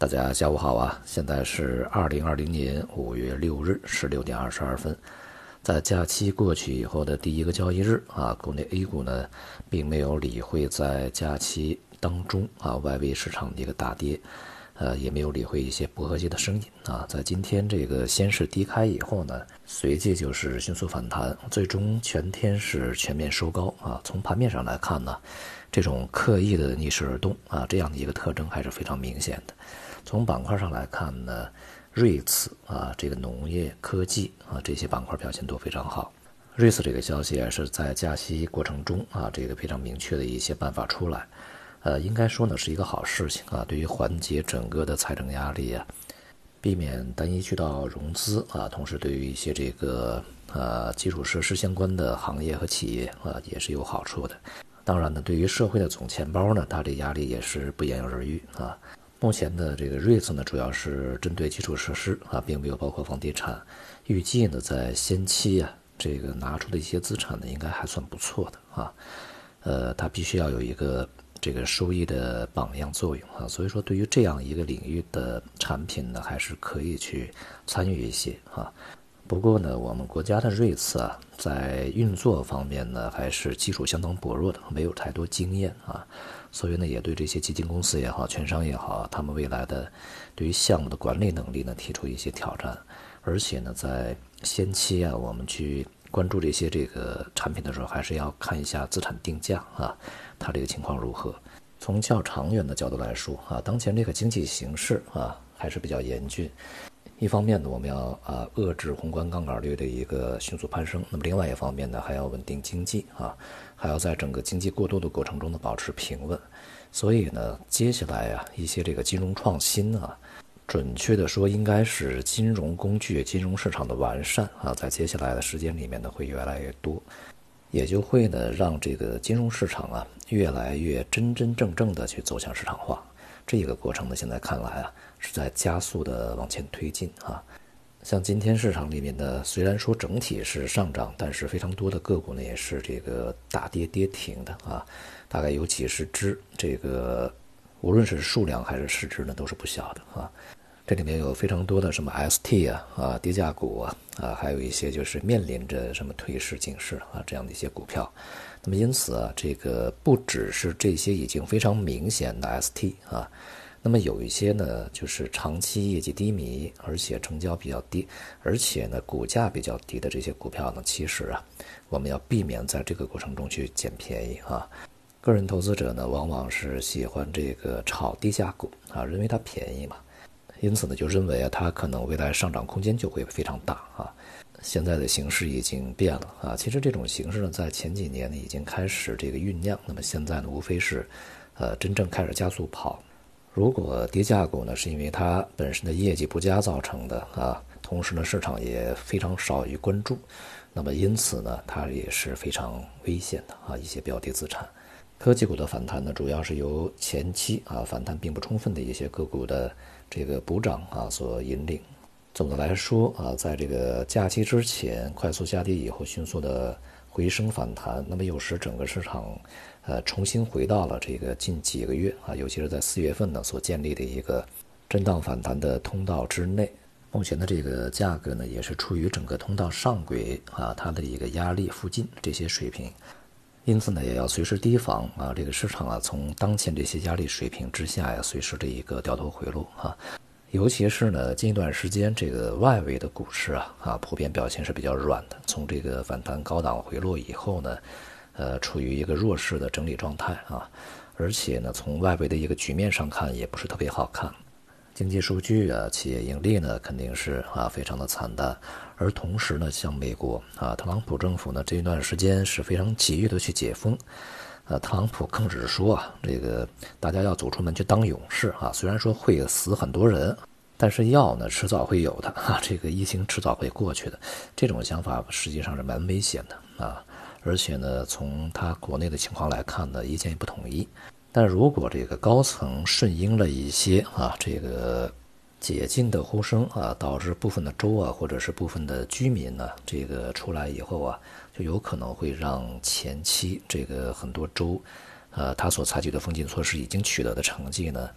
大家下午好啊！现在是二零二零年五月六日十六点二十二分，在假期过去以后的第一个交易日啊，国内 A 股呢并没有理会在假期当中啊外围市场的一个大跌，呃也没有理会一些不和谐的声音啊，在今天这个先是低开以后呢，随即就是迅速反弹，最终全天是全面收高啊。从盘面上来看呢，这种刻意的逆势而动啊这样的一个特征还是非常明显的。从板块上来看呢，瑞慈啊，这个农业科技啊，这些板块表现都非常好。瑞慈这个消息啊，是在加息过程中啊，这个非常明确的一些办法出来，呃，应该说呢是一个好事情啊，对于缓解整个的财政压力啊，避免单一渠道融资啊，同时对于一些这个呃基础设施相关的行业和企业啊，也是有好处的。当然呢，对于社会的总钱包呢，它这压力也是不言而喻啊。目前的这个 REITs 呢，主要是针对基础设施啊，并没有包括房地产。预计呢，在先期啊，这个拿出的一些资产呢，应该还算不错的啊。呃，它必须要有一个这个收益的榜样作用啊。所以说，对于这样一个领域的产品呢，还是可以去参与一些啊。不过呢，我们国家的瑞慈啊，在运作方面呢，还是基础相当薄弱的，没有太多经验啊。所以呢，也对这些基金公司也好，券商也好，他们未来的对于项目的管理能力呢，提出一些挑战。而且呢，在先期啊，我们去关注这些这个产品的时候，还是要看一下资产定价啊，它这个情况如何。从较长远的角度来说啊，当前这个经济形势啊，还是比较严峻。一方面呢，我们要啊遏制宏观杠杆率的一个迅速攀升；那么另外一方面呢，还要稳定经济啊，还要在整个经济过渡的过程中呢保持平稳。所以呢，接下来啊一些这个金融创新啊，准确的说应该是金融工具、金融市场的完善啊，在接下来的时间里面呢会越来越多，也就会呢让这个金融市场啊越来越真真正正的去走向市场化。这个过程呢，现在看来啊。是在加速的往前推进啊，像今天市场里面呢，虽然说整体是上涨，但是非常多的个股呢也是这个大跌跌停的啊，大概有几十只，这个无论是数量还是市值呢都是不小的啊。这里面有非常多的什么 ST 啊啊低价股啊啊，还有一些就是面临着什么退市警示啊这样的一些股票。那么因此啊，这个不只是这些已经非常明显的 ST 啊。那么有一些呢，就是长期业绩低迷，而且成交比较低，而且呢股价比较低的这些股票呢，其实啊，我们要避免在这个过程中去捡便宜啊。个人投资者呢，往往是喜欢这个炒低价股啊，认为它便宜嘛，因此呢就认为啊它可能未来上涨空间就会非常大啊。现在的形势已经变了啊，其实这种形势呢，在前几年呢已经开始这个酝酿，那么现在呢无非是，呃真正开始加速跑。如果跌价股呢，是因为它本身的业绩不佳造成的啊，同时呢市场也非常少于关注，那么因此呢它也是非常危险的啊一些标的资产。科技股的反弹呢，主要是由前期啊反弹并不充分的一些个股的这个补涨啊所引领。总的来说啊，在这个假期之前快速下跌以后，迅速的回升反弹，那么有时整个市场。呃，重新回到了这个近几个月啊，尤其是在四月份呢所建立的一个震荡反弹的通道之内。目前的这个价格呢，也是处于整个通道上轨啊，它的一个压力附近这些水平。因此呢，也要随时提防啊，这个市场啊，从当前这些压力水平之下呀，随时的一个掉头回落啊。尤其是呢，近一段时间这个外围的股市啊啊，普遍表现是比较软的。从这个反弹高档回落以后呢。呃，处于一个弱势的整理状态啊，而且呢，从外围的一个局面上看，也不是特别好看。经济数据啊，企业盈利呢，肯定是啊，非常的惨淡。而同时呢，像美国啊，特朗普政府呢，这一段时间是非常急于的去解封。呃，特朗普更是说啊，这个大家要走出门去当勇士啊，虽然说会死很多人，但是药呢，迟早会有的啊，这个疫情迟早会过去的。这种想法实际上是蛮危险的啊。而且呢，从他国内的情况来看呢，意见也不统一。但如果这个高层顺应了一些啊，这个解禁的呼声啊，导致部分的州啊，或者是部分的居民呢，这个出来以后啊，就有可能会让前期这个很多州，呃，他所采取的封禁措施已经取得的成绩呢，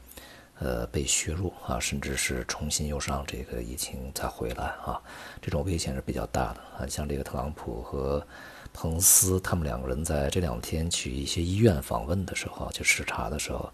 呃，被削弱啊，甚至是重新又让这个疫情再回来啊，这种危险是比较大的啊。像这个特朗普和彭斯他们两个人在这两天去一些医院访问的时候，去视察的时候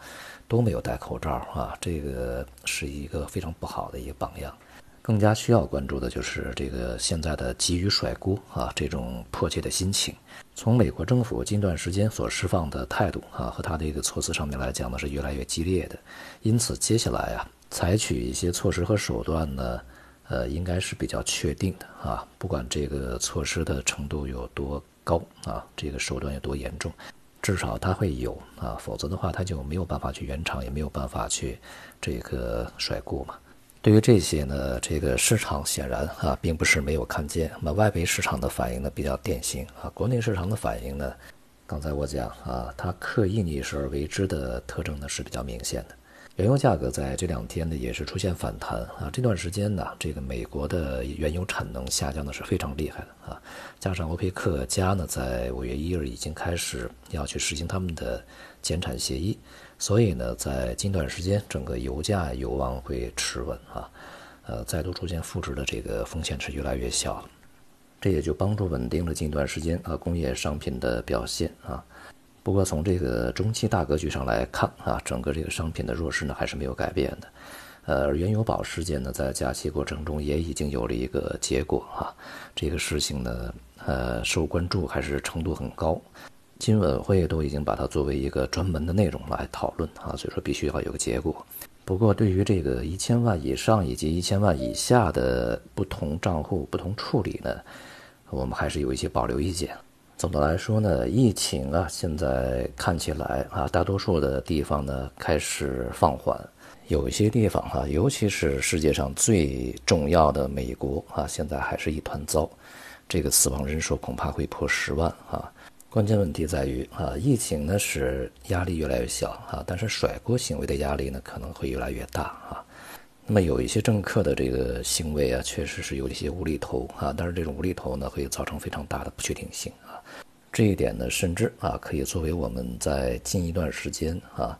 都没有戴口罩啊，这个是一个非常不好的一个榜样。更加需要关注的就是这个现在的急于甩锅啊，这种迫切的心情。从美国政府近段时间所释放的态度啊和他的一个措辞上面来讲呢，是越来越激烈的。因此，接下来啊，采取一些措施和手段呢，呃，应该是比较确定的啊。不管这个措施的程度有多高啊，这个手段有多严重，至少它会有啊，否则的话，它就没有办法去圆场，也没有办法去这个甩锅嘛。对于这些呢，这个市场显然啊，并不是没有看见。那外围市场的反应呢，比较典型啊。国内市场的反应呢，刚才我讲啊，它刻意逆势而为之的特征呢是比较明显的。原油价格在这两天呢也是出现反弹啊。这段时间呢，这个美国的原油产能下降的是非常厉害的啊。加上欧佩克加呢，在五月一日已经开始要去实行他们的减产协议。所以呢，在近段时间，整个油价有望会持稳啊，呃，再度出现负值的这个风险是越来越小了，这也就帮助稳定了近段时间啊工业商品的表现啊。不过从这个中期大格局上来看啊，整个这个商品的弱势呢还是没有改变的，呃，而原油宝事件呢在假期过程中也已经有了一个结果啊，这个事情呢，呃，受关注还是程度很高。金委会都已经把它作为一个专门的内容来讨论啊，所以说必须要有个结果。不过对于这个一千万以上以及一千万以下的不同账户不同处理呢，我们还是有一些保留意见。总的来说呢，疫情啊现在看起来啊，大多数的地方呢开始放缓，有一些地方哈，尤其是世界上最重要的美国啊，现在还是一团糟，这个死亡人数恐怕会破十万啊。关键问题在于啊，疫情呢是压力越来越小啊，但是甩锅行为的压力呢可能会越来越大啊。那么有一些政客的这个行为啊，确实是有一些无厘头啊，但是这种无厘头呢会造成非常大的不确定性啊。这一点呢，甚至啊可以作为我们在近一段时间啊，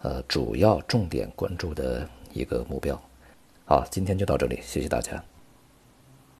呃主要重点关注的一个目标。好，今天就到这里，谢谢大家。